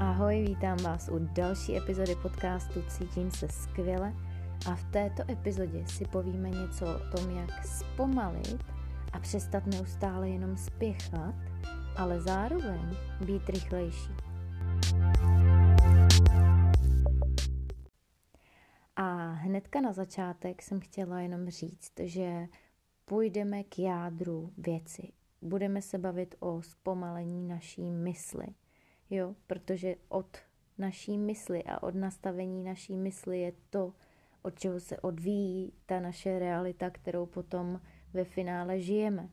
Ahoj, vítám vás u další epizody podcastu Cítím se skvěle a v této epizodě si povíme něco o tom, jak zpomalit a přestat neustále jenom spěchat, ale zároveň být rychlejší. A hnedka na začátek jsem chtěla jenom říct, že půjdeme k jádru věci. Budeme se bavit o zpomalení naší mysli – jo, protože od naší mysli a od nastavení naší mysli je to, od čeho se odvíjí ta naše realita, kterou potom ve finále žijeme.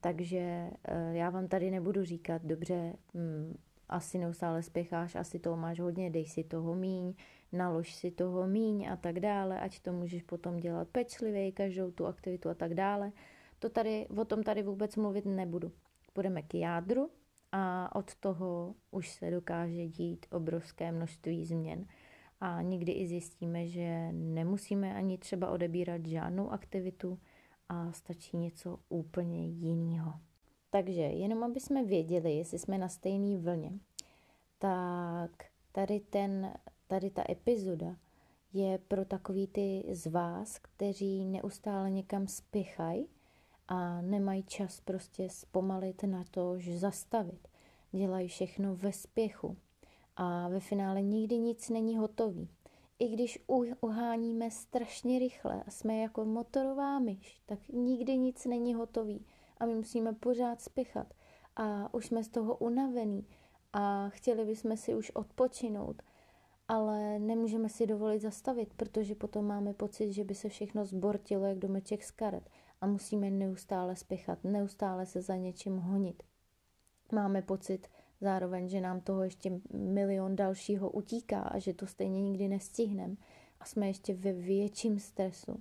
Takže eh, já vám tady nebudu říkat, dobře, hm, asi neustále spěcháš, asi toho máš hodně, dej si toho míň, nalož si toho míň a tak dále, ať to můžeš potom dělat pečlivě, každou tu aktivitu a tak dále. To tady, o tom tady vůbec mluvit nebudu. Půjdeme k jádru a od toho už se dokáže dít obrovské množství změn. A někdy i zjistíme, že nemusíme ani třeba odebírat žádnou aktivitu a stačí něco úplně jiného. Takže jenom aby jsme věděli, jestli jsme na stejné vlně, tak tady, ten, tady ta epizoda je pro takový ty z vás, kteří neustále někam spěchají a nemají čas prostě zpomalit na to, že zastavit. Dělají všechno ve spěchu a ve finále nikdy nic není hotový. I když uháníme strašně rychle a jsme jako motorová myš, tak nikdy nic není hotový a my musíme pořád spěchat a už jsme z toho unavení a chtěli bychom si už odpočinout, ale nemůžeme si dovolit zastavit, protože potom máme pocit, že by se všechno zbortilo jak domeček z karet a musíme neustále spěchat, neustále se za něčím honit. Máme pocit zároveň, že nám toho ještě milion dalšího utíká a že to stejně nikdy nestihneme a jsme ještě ve větším stresu.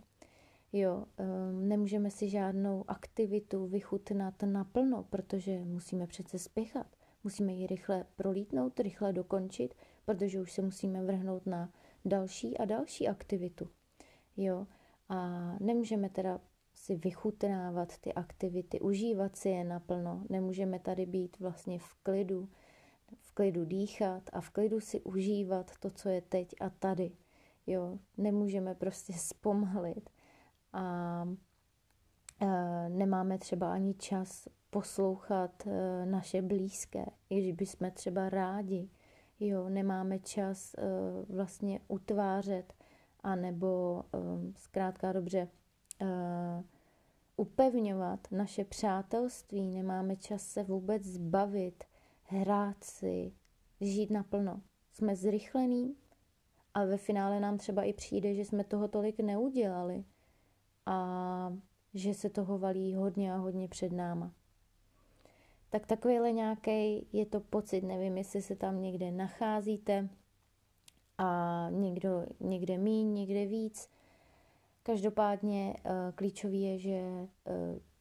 Jo, um, nemůžeme si žádnou aktivitu vychutnat naplno, protože musíme přece spěchat. Musíme ji rychle prolítnout, rychle dokončit, protože už se musíme vrhnout na další a další aktivitu. Jo, a nemůžeme teda si vychutnávat ty aktivity, užívat si je naplno. Nemůžeme tady být vlastně v klidu, v klidu dýchat a v klidu si užívat to, co je teď a tady. Jo, nemůžeme prostě zpomalit a, a nemáme třeba ani čas poslouchat e, naše blízké, i když bychom třeba rádi. Jo, nemáme čas e, vlastně utvářet, anebo e, zkrátka dobře upevňovat naše přátelství, nemáme čas se vůbec zbavit, hrát si, žít naplno. Jsme zrychlení a ve finále nám třeba i přijde, že jsme toho tolik neudělali a že se toho valí hodně a hodně před náma. Tak takovýhle nějaký je to pocit, nevím, jestli se tam někde nacházíte a někdo někde míň, někde víc, Každopádně uh, klíčový je, že uh,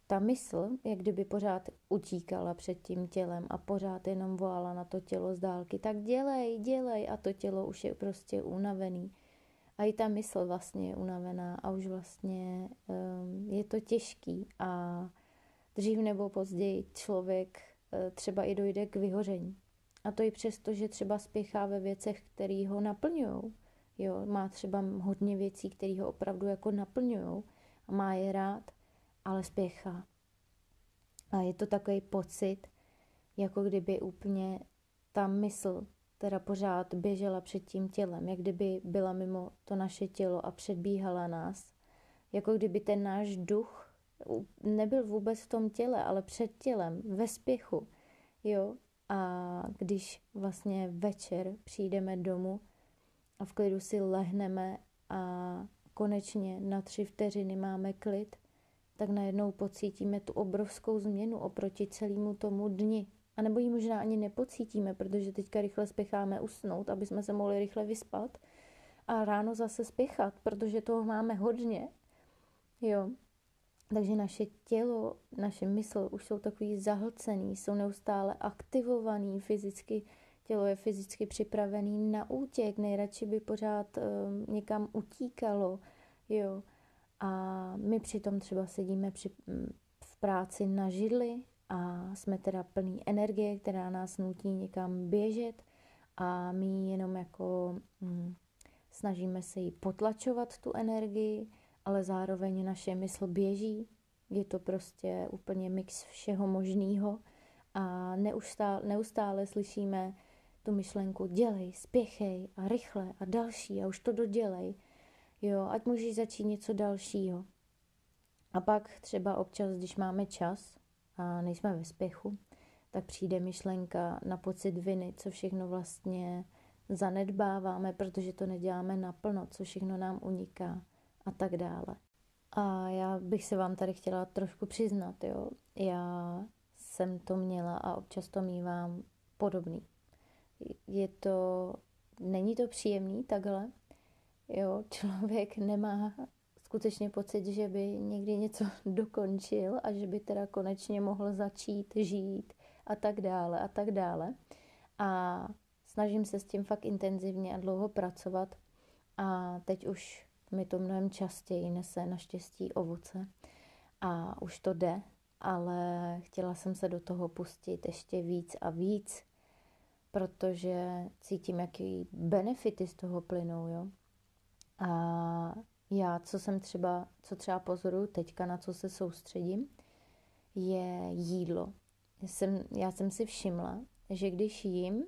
ta mysl, jak kdyby pořád utíkala před tím tělem a pořád jenom volala na to tělo z dálky, tak dělej, dělej a to tělo už je prostě unavený. A i ta mysl vlastně je unavená a už vlastně um, je to těžký a dřív nebo později člověk třeba i dojde k vyhoření. A to i přesto, že třeba spěchá ve věcech, které ho naplňují Jo, má třeba hodně věcí, které ho opravdu jako naplňují a má je rád, ale spěchá. A je to takový pocit, jako kdyby úplně ta mysl teda pořád běžela před tím tělem, jak kdyby byla mimo to naše tělo a předbíhala nás. Jako kdyby ten náš duch nebyl vůbec v tom těle, ale před tělem, ve spěchu. Jo? A když vlastně večer přijdeme domů, a v klidu si lehneme a konečně na tři vteřiny máme klid, tak najednou pocítíme tu obrovskou změnu oproti celému tomu dni. A nebo ji možná ani nepocítíme, protože teďka rychle spěcháme usnout, aby jsme se mohli rychle vyspat a ráno zase spěchat, protože toho máme hodně. Jo. Takže naše tělo, naše mysl už jsou takový zahlcený, jsou neustále aktivovaný fyzicky, tělo je fyzicky připravený na útěk, nejradši by pořád um, někam utíkalo, jo. A my přitom třeba sedíme při, v práci na židli a jsme teda plný energie, která nás nutí někam běžet a my jenom jako hm, snažíme se jí potlačovat tu energii, ale zároveň naše mysl běží. Je to prostě úplně mix všeho možného a neustále, neustále slyšíme tu myšlenku dělej, spěchej a rychle a další a už to dodělej. Jo, ať můžeš začít něco dalšího. A pak třeba občas, když máme čas a nejsme ve spěchu, tak přijde myšlenka na pocit viny, co všechno vlastně zanedbáváme, protože to neděláme naplno, co všechno nám uniká a tak dále. A já bych se vám tady chtěla trošku přiznat, jo. Já jsem to měla a občas to mývám podobný. Je to, není to příjemný takhle, jo, člověk nemá skutečně pocit, že by někdy něco dokončil a že by teda konečně mohl začít žít a tak dále a tak dále. A snažím se s tím fakt intenzivně a dlouho pracovat a teď už mi to mnohem častěji nese naštěstí ovoce a už to jde, ale chtěla jsem se do toho pustit ještě víc a víc, protože cítím, jaký benefity z toho plynou, jo. A já, co jsem třeba, co třeba pozoruju teďka, na co se soustředím, je jídlo. Jsem, já jsem si všimla, že když jím,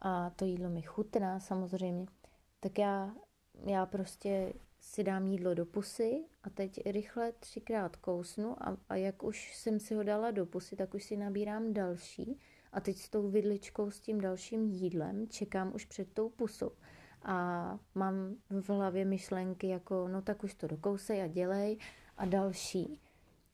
a to jídlo mi chutná samozřejmě, tak já, já prostě si dám jídlo do pusy a teď rychle třikrát kousnu a, a jak už jsem si ho dala do pusy, tak už si nabírám další a teď s tou vidličkou, s tím dalším jídlem čekám už před tou pusou. A mám v hlavě myšlenky jako, no tak už to dokousej a dělej. A další.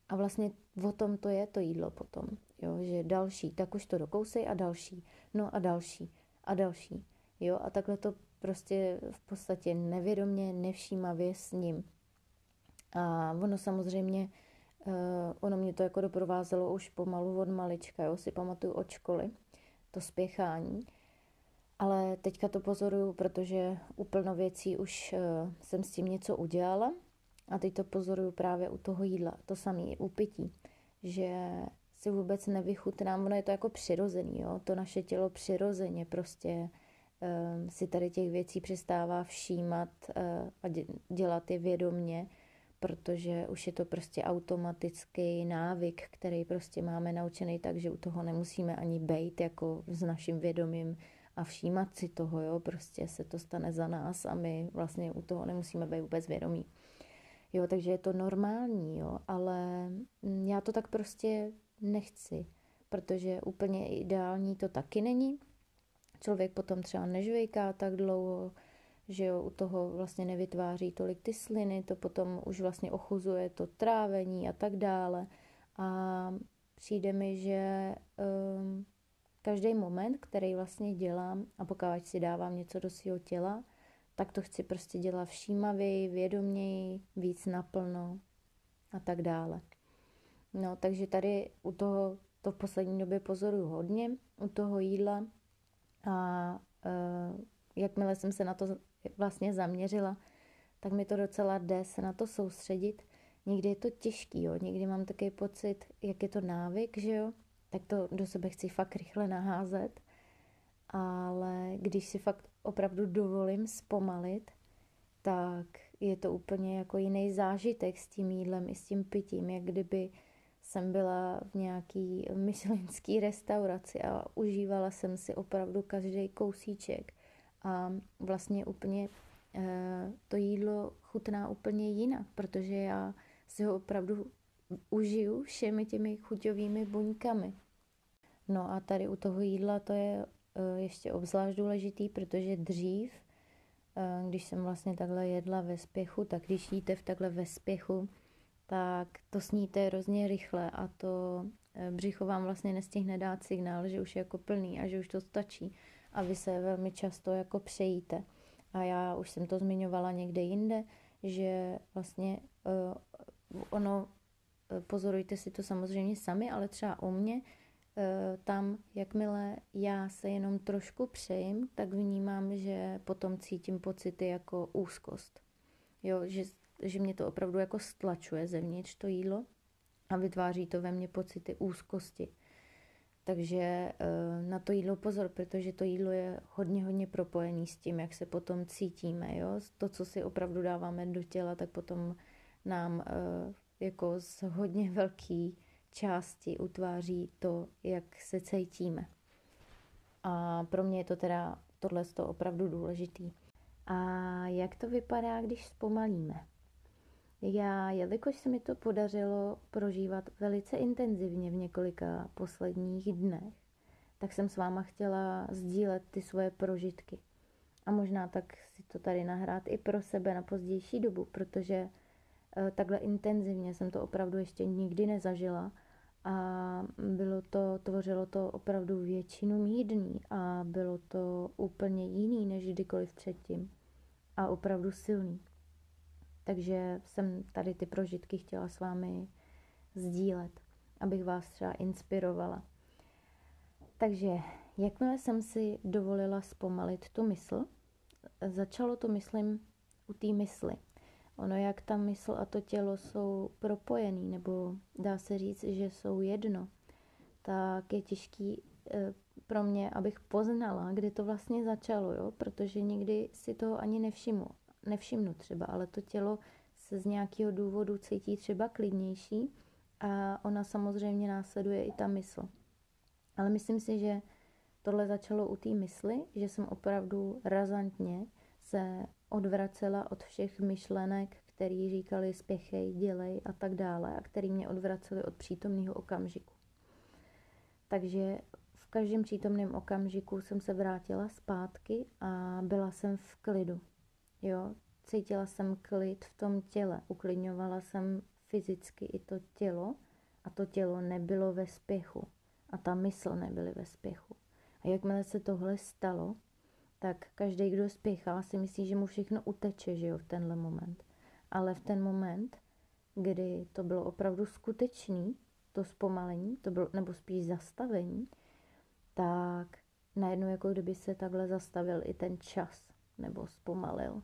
A vlastně o tom to je to jídlo potom, jo, že další, tak už to dokousej a další, no a další. A další, jo, a takhle to prostě v podstatě nevědomě, nevšímavě s ním. A ono samozřejmě, uh, ono mě to jako doprovázelo už pomalu od malička, jo, si pamatuju od školy, to spěchání, ale teďka to pozoruju, protože úplně věcí už uh, jsem s tím něco udělala a teď to pozoruju právě u toho jídla. To samé u pití, že si vůbec nevychutnám, ono je to jako přirozený, jo? to naše tělo přirozeně prostě um, si tady těch věcí přestává všímat uh, a dělat je vědomně, protože už je to prostě automatický návyk, který prostě máme naučený tak, že u toho nemusíme ani bejt jako s naším vědomím a všímat si toho, jo, prostě se to stane za nás a my vlastně u toho nemusíme být vůbec vědomí. Jo, takže je to normální, jo, ale já to tak prostě nechci, protože úplně ideální to taky není. Člověk potom třeba nežvejká tak dlouho, že jo, u toho vlastně nevytváří tolik ty sliny, to potom už vlastně ochuzuje to trávení a tak dále. A přijde mi, že um, každý moment, který vlastně dělám a pokud si dávám něco do svého těla, tak to chci prostě dělat všímavěji, vědoměji, víc naplno a tak dále. No, takže tady u toho to v poslední době pozoruju hodně, u toho jídla a jakmile jsem se na to vlastně zaměřila, tak mi to docela jde se na to soustředit. Někdy je to těžký, jo, někdy mám takový pocit, jak je to návyk, že jo, tak to do sebe chci fakt rychle naházet. Ale když si fakt opravdu dovolím zpomalit, tak je to úplně jako jiný zážitek s tím jídlem i s tím pitím, jak kdyby jsem byla v nějaký myšlenský restauraci a užívala jsem si opravdu každý kousíček a vlastně úplně e, to jídlo chutná úplně jinak, protože já si ho opravdu užiju všemi těmi chuťovými buňkami. No a tady u toho jídla to je eh, ještě obzvlášť důležitý, protože dřív, eh, když jsem vlastně takhle jedla ve spěchu, tak když jíte v takhle ve spěchu, tak to sníte hrozně rychle a to eh, břicho vám vlastně nestihne dát signál, že už je jako plný a že už to stačí a vy se velmi často jako přejíte. A já už jsem to zmiňovala někde jinde, že vlastně uh, ono, pozorujte si to samozřejmě sami, ale třeba u mě Eh, tam, jakmile já se jenom trošku přejím, tak vnímám, že potom cítím pocity jako úzkost. Jo, že, že mě to opravdu jako stlačuje zevnitř to jídlo a vytváří to ve mně pocity úzkosti. Takže eh, na to jídlo pozor, protože to jídlo je hodně, hodně propojený s tím, jak se potom cítíme. Jo? To, co si opravdu dáváme do těla, tak potom nám eh, jako z hodně velký části utváří to, jak se cítíme. A pro mě je to teda tohle to opravdu důležitý. A jak to vypadá, když zpomalíme? Já, jelikož se mi to podařilo prožívat velice intenzivně v několika posledních dnech, tak jsem s váma chtěla sdílet ty svoje prožitky. A možná tak si to tady nahrát i pro sebe na pozdější dobu, protože eh, takhle intenzivně jsem to opravdu ještě nikdy nezažila a bylo to, tvořilo to opravdu většinu mých dní a bylo to úplně jiný než kdykoliv předtím a opravdu silný. Takže jsem tady ty prožitky chtěla s vámi sdílet, abych vás třeba inspirovala. Takže jakmile jsem si dovolila zpomalit tu mysl, začalo to, myslím, u té mysli. Ono, jak ta mysl a to tělo jsou propojený, nebo dá se říct, že jsou jedno, tak je těžký eh, pro mě, abych poznala, kdy to vlastně začalo, jo? protože nikdy si toho ani nevšimnu nevšimnu třeba, ale to tělo se z nějakého důvodu cítí třeba klidnější a ona samozřejmě následuje i ta mysl. Ale myslím si, že tohle začalo u té mysli, že jsem opravdu razantně se odvracela od všech myšlenek, který říkali spěchej, dělej a tak dále a který mě odvraceli od přítomného okamžiku. Takže v každém přítomném okamžiku jsem se vrátila zpátky a byla jsem v klidu. Jo, cítila jsem klid v tom těle, uklidňovala jsem fyzicky i to tělo a to tělo nebylo ve spěchu a ta mysl nebyly ve spěchu. A jakmile se tohle stalo, tak každý, kdo spěchá, si myslí, že mu všechno uteče, že jo, v tenhle moment. Ale v ten moment, kdy to bylo opravdu skutečný, to zpomalení, to bylo, nebo spíš zastavení, tak najednou jako kdyby se takhle zastavil i ten čas, nebo zpomalil.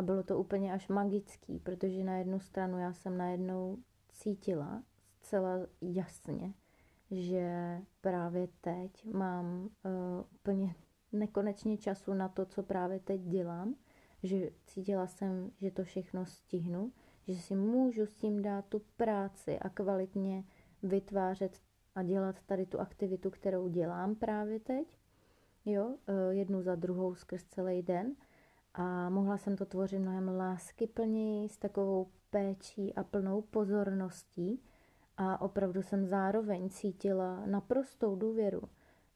A bylo to úplně až magický, protože na jednu stranu já jsem najednou cítila zcela jasně, že právě teď mám uh, úplně nekonečně času na to, co právě teď dělám, že cítila jsem, že to všechno stihnu, že si můžu s tím dát tu práci a kvalitně vytvářet a dělat tady tu aktivitu, kterou dělám právě teď, jo, uh, jednu za druhou skrz celý den – a mohla jsem to tvořit mnohem láskyplněji, s takovou péčí a plnou pozorností a opravdu jsem zároveň cítila naprostou důvěru,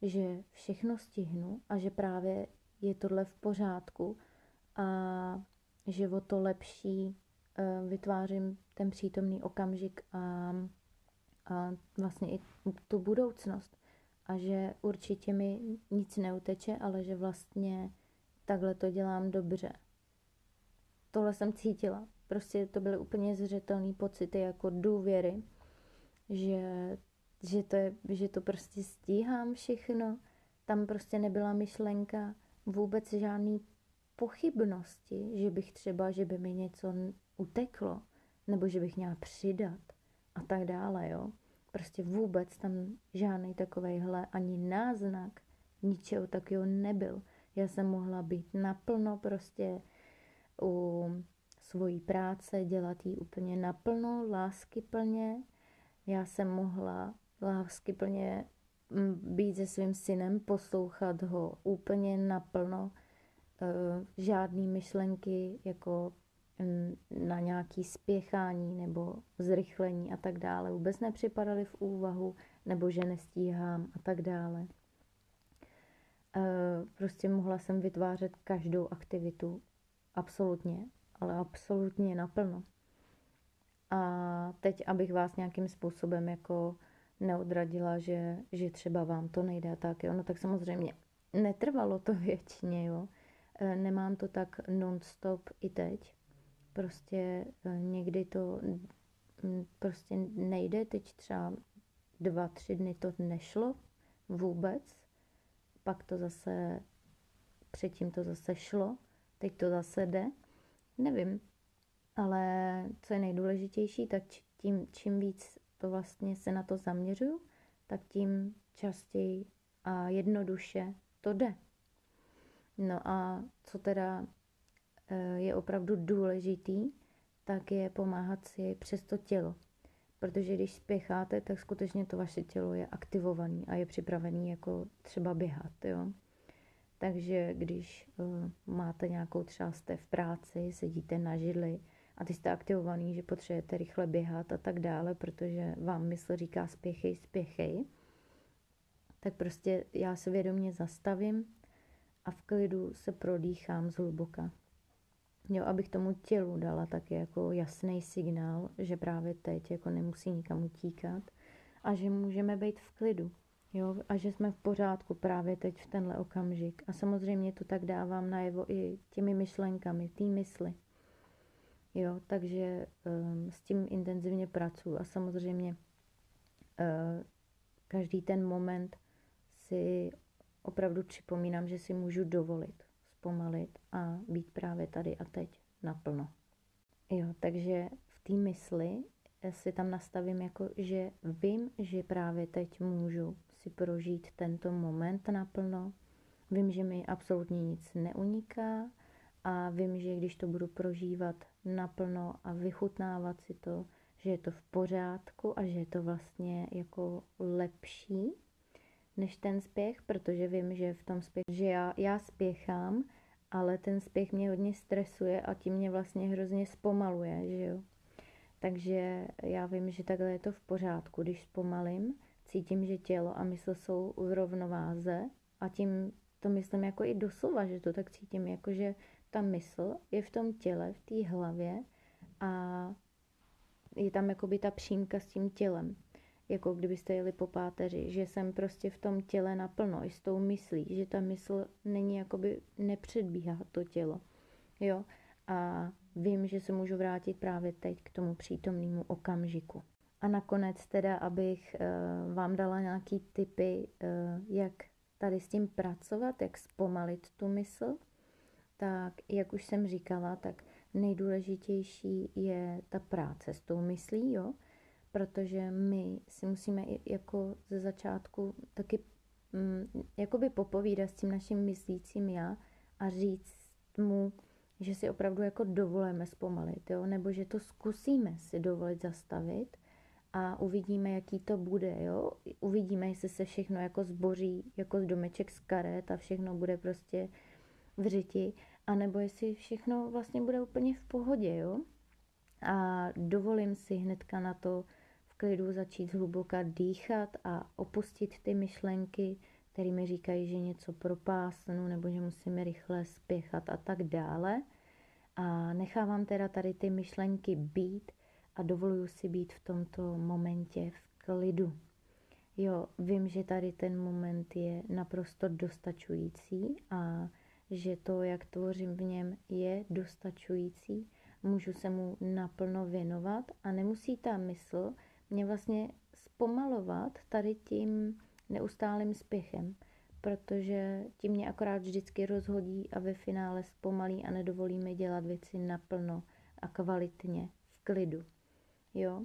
že všechno stihnu a že právě je tohle v pořádku a že o to lepší eh, vytvářím ten přítomný okamžik a, a vlastně i tu budoucnost. A že určitě mi nic neuteče, ale že vlastně takhle to dělám dobře. Tohle jsem cítila. Prostě to byly úplně zřetelné pocity jako důvěry, že, že, to je, že to prostě stíhám všechno. Tam prostě nebyla myšlenka vůbec žádný pochybnosti, že bych třeba, že by mi něco uteklo, nebo že bych měla přidat a tak dále, jo. Prostě vůbec tam žádný takovejhle ani náznak ničeho takového nebyl. Já jsem mohla být naplno prostě u svojí práce, dělat ji úplně naplno, láskyplně. Já jsem mohla láskyplně mm, být se svým synem, poslouchat ho úplně naplno, e, žádný myšlenky jako mm, na nějaký spěchání nebo zrychlení a tak dále vůbec nepřipadaly v úvahu, nebo že nestíhám a tak dále. Prostě mohla jsem vytvářet každou aktivitu absolutně, ale absolutně naplno. A teď, abych vás nějakým způsobem jako neodradila, že, že třeba vám to nejde tak, jo, no tak samozřejmě netrvalo to věčně, jo. Eh, nemám to tak non-stop i teď. Prostě eh, někdy to prostě nejde, teď třeba dva, tři dny to nešlo vůbec, pak to zase, předtím to zase šlo, teď to zase jde, nevím. Ale co je nejdůležitější, tak tím, čím víc to vlastně se na to zaměřuju, tak tím častěji a jednoduše to jde. No a co teda eh, je opravdu důležitý, tak je pomáhat si přes to tělo. Protože když spěcháte, tak skutečně to vaše tělo je aktivované a je připravené jako třeba běhat. Jo? Takže když uh, máte nějakou třeba jste v práci, sedíte na židli a ty jste aktivovaný, že potřebujete rychle běhat a tak dále, protože vám mysl říká spěchej, spěchej, tak prostě já se vědomě zastavím a v klidu se prodýchám zhluboka. Jo, abych tomu tělu dala taky jako jasný signál, že právě teď jako nemusí nikam utíkat a že můžeme být v klidu. Jo, a že jsme v pořádku právě teď v tenhle okamžik. A samozřejmě to tak dávám najevo i těmi myšlenkami, té mysli. Jo, takže um, s tím intenzivně pracuji a samozřejmě uh, každý ten moment si opravdu připomínám, že si můžu dovolit zpomalit a být právě tady a teď naplno. Jo, takže v té mysli si tam nastavím jako, že vím, že právě teď můžu si prožít tento moment naplno. Vím, že mi absolutně nic neuniká a vím, že když to budu prožívat naplno a vychutnávat si to, že je to v pořádku a že je to vlastně jako lepší než ten spěch, protože vím, že v tom spěch, že já, já spěchám, ale ten spěch mě hodně stresuje a tím mě vlastně hrozně zpomaluje, že jo. Takže já vím, že takhle je to v pořádku, když zpomalím, cítím, že tělo a mysl jsou v rovnováze a tím to myslím jako i doslova, že to tak cítím, jako že ta mysl je v tom těle, v té hlavě a je tam jakoby ta přímka s tím tělem jako kdybyste jeli po páteři, že jsem prostě v tom těle naplno i s tou myslí, že ta mysl není jakoby nepředbíhá to tělo, jo, a vím, že se můžu vrátit právě teď k tomu přítomnému okamžiku. A nakonec teda, abych uh, vám dala nějaký tipy, uh, jak tady s tím pracovat, jak zpomalit tu mysl, tak jak už jsem říkala, tak nejdůležitější je ta práce s tou myslí, jo, protože my si musíme jako ze začátku taky mm, jakoby popovídat s tím naším myslícím já a říct mu, že si opravdu jako dovolíme zpomalit, jo? nebo že to zkusíme si dovolit zastavit a uvidíme, jaký to bude, jo. Uvidíme, jestli se všechno jako zboří, jako z domeček z karet a všechno bude prostě v řiti, anebo jestli všechno vlastně bude úplně v pohodě, jo. A dovolím si hnedka na to klidu začít hluboka dýchat a opustit ty myšlenky, které mi říkají, že něco propásnu nebo že musíme rychle spěchat a tak dále. A nechávám teda tady ty myšlenky být a dovoluju si být v tomto momentě v klidu. Jo, vím, že tady ten moment je naprosto dostačující a že to, jak tvořím v něm, je dostačující. Můžu se mu naplno věnovat a nemusí ta mysl mě vlastně zpomalovat tady tím neustálým spěchem, protože tím mě akorát vždycky rozhodí a ve finále zpomalí a nedovolí mi dělat věci naplno a kvalitně, v klidu. Jo?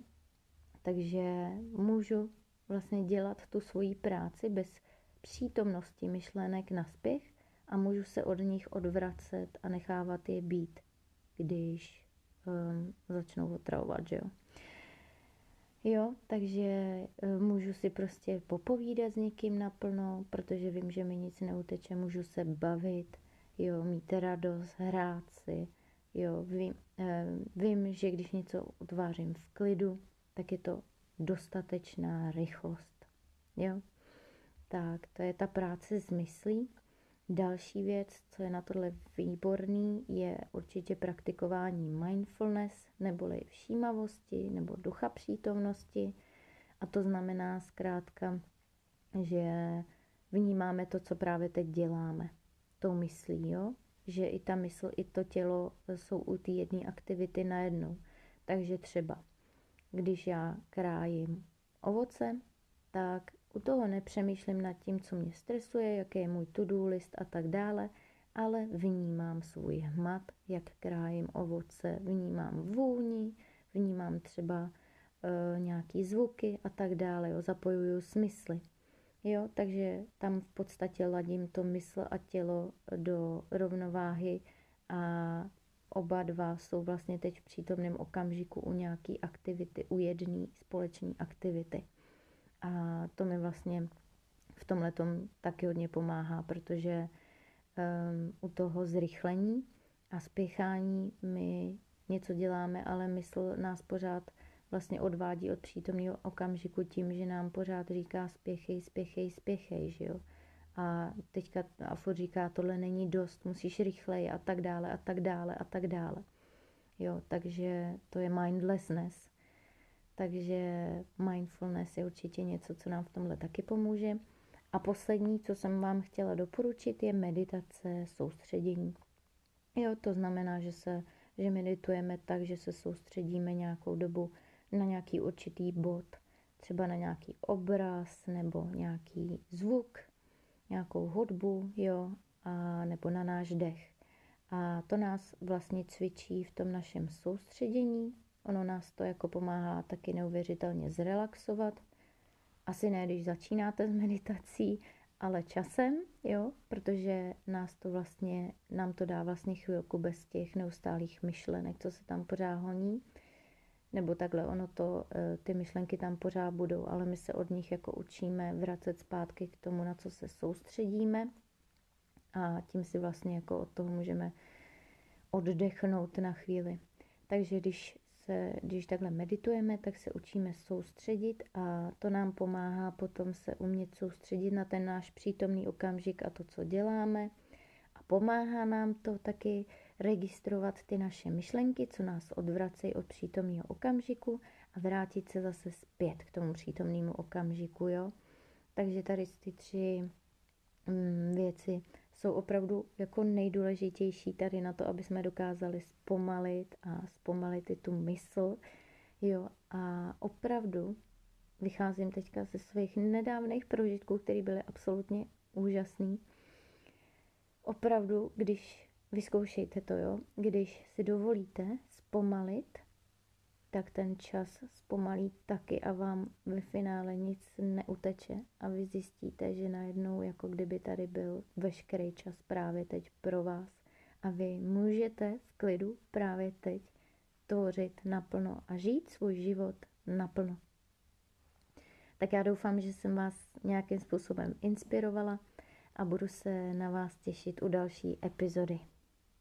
Takže můžu vlastně dělat tu svoji práci bez přítomnosti myšlenek na spěch a můžu se od nich odvracet a nechávat je být, když um, začnou otravovat, že jo. Jo, takže eh, můžu si prostě popovídat s někým naplno, protože vím, že mi nic neuteče, můžu se bavit, jo, mít radost, hrát si, jo, vím, eh, vím, že když něco utvářím v klidu, tak je to dostatečná rychlost, jo. Tak, to je ta práce s myslí. Další věc, co je na tohle výborný, je určitě praktikování mindfulness, neboli všímavosti nebo ducha přítomnosti. A to znamená zkrátka, že vnímáme to, co právě teď děláme. Tou myslí, jo? Že i ta mysl, i to tělo jsou u té jedné aktivity najednou. Takže třeba, když já krájím ovoce, tak u toho nepřemýšlím nad tím, co mě stresuje, jaký je můj to-do list a tak dále, ale vnímám svůj hmat, jak krájím ovoce, vnímám vůni, vnímám třeba e, nějaký zvuky a tak dále, jo, zapojuju smysly. Jo, takže tam v podstatě ladím to mysl a tělo do rovnováhy a oba dva jsou vlastně teď v přítomném okamžiku u nějaký aktivity, u jedné společné aktivity. A to mi vlastně v tomhle taky hodně pomáhá, protože um, u toho zrychlení a spěchání my něco děláme, ale mysl nás pořád vlastně odvádí od přítomného okamžiku tím, že nám pořád říká spěchej, spěchej, spěchej, že jo. A teďka a furt říká, tohle není dost, musíš rychleji a tak dále a tak dále a tak dále. Jo, takže to je mindlessness. Takže mindfulness je určitě něco, co nám v tomhle taky pomůže. A poslední, co jsem vám chtěla doporučit, je meditace, soustředění. Jo, to znamená, že se že meditujeme tak, že se soustředíme nějakou dobu na nějaký určitý bod, třeba na nějaký obraz nebo nějaký zvuk, nějakou hudbu, jo, a nebo na náš dech. A to nás vlastně cvičí v tom našem soustředění. Ono nás to jako pomáhá taky neuvěřitelně zrelaxovat. Asi ne, když začínáte s meditací, ale časem, jo, protože nás to vlastně, nám to dá vlastně chvilku bez těch neustálých myšlenek, co se tam pořád honí. Nebo takhle, ono to, eh, ty myšlenky tam pořád budou, ale my se od nich jako učíme vracet zpátky k tomu, na co se soustředíme a tím si vlastně jako od toho můžeme oddechnout na chvíli. Takže když se, když takhle meditujeme, tak se učíme soustředit a to nám pomáhá potom se umět soustředit na ten náš přítomný okamžik a to, co děláme. A pomáhá nám to taky registrovat ty naše myšlenky, co nás odvracejí od přítomného okamžiku a vrátit se zase zpět k tomu přítomnému okamžiku, jo. Takže tady ty tři mm, věci jsou opravdu jako nejdůležitější tady na to, aby jsme dokázali zpomalit a zpomalit i tu mysl. Jo, a opravdu vycházím teďka ze svých nedávných prožitků, které byly absolutně úžasný. Opravdu, když vyzkoušejte to, jo, když si dovolíte zpomalit, tak ten čas zpomalí taky a vám ve finále nic neuteče a vy zjistíte, že najednou jako kdyby tady byl veškerý čas právě teď pro vás a vy můžete v klidu právě teď tvořit naplno a žít svůj život naplno. Tak já doufám, že jsem vás nějakým způsobem inspirovala a budu se na vás těšit u další epizody.